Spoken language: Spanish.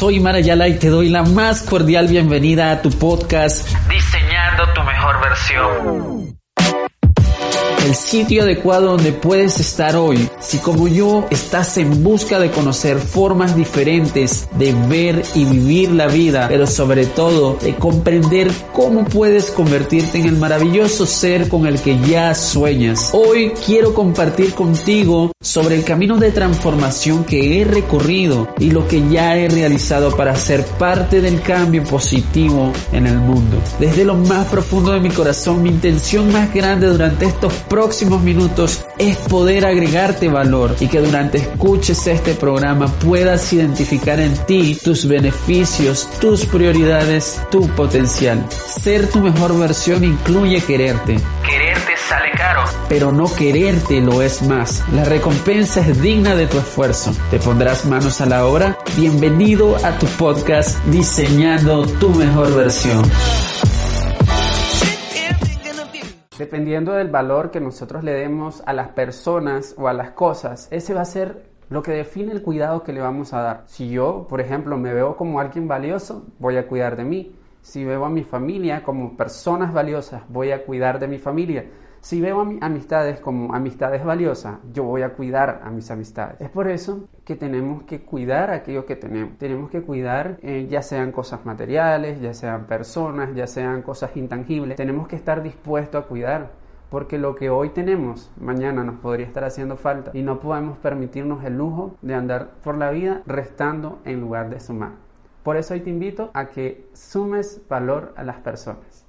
Soy Marayala y te doy la más cordial bienvenida a tu podcast Diseñando tu mejor versión el sitio adecuado donde puedes estar hoy. Si como yo estás en busca de conocer formas diferentes de ver y vivir la vida, pero sobre todo de comprender cómo puedes convertirte en el maravilloso ser con el que ya sueñas. Hoy quiero compartir contigo sobre el camino de transformación que he recorrido y lo que ya he realizado para ser parte del cambio positivo en el mundo. Desde lo más profundo de mi corazón, mi intención más grande durante estos próximos minutos es poder agregarte valor y que durante escuches este programa puedas identificar en ti tus beneficios, tus prioridades, tu potencial. Ser tu mejor versión incluye quererte. Quererte sale caro, pero no quererte lo es más. La recompensa es digna de tu esfuerzo. ¿Te pondrás manos a la obra? Bienvenido a tu podcast Diseñando tu mejor versión. Dependiendo del valor que nosotros le demos a las personas o a las cosas, ese va a ser lo que define el cuidado que le vamos a dar. Si yo, por ejemplo, me veo como alguien valioso, voy a cuidar de mí. Si veo a mi familia como personas valiosas, voy a cuidar de mi familia. Si veo a mis amistades como amistades valiosas, yo voy a cuidar a mis amistades. Es por eso que tenemos que cuidar aquello que tenemos. Tenemos que cuidar eh, ya sean cosas materiales, ya sean personas, ya sean cosas intangibles. Tenemos que estar dispuestos a cuidar. Porque lo que hoy tenemos, mañana nos podría estar haciendo falta. Y no podemos permitirnos el lujo de andar por la vida restando en lugar de sumar. Por eso hoy te invito a que sumes valor a las personas.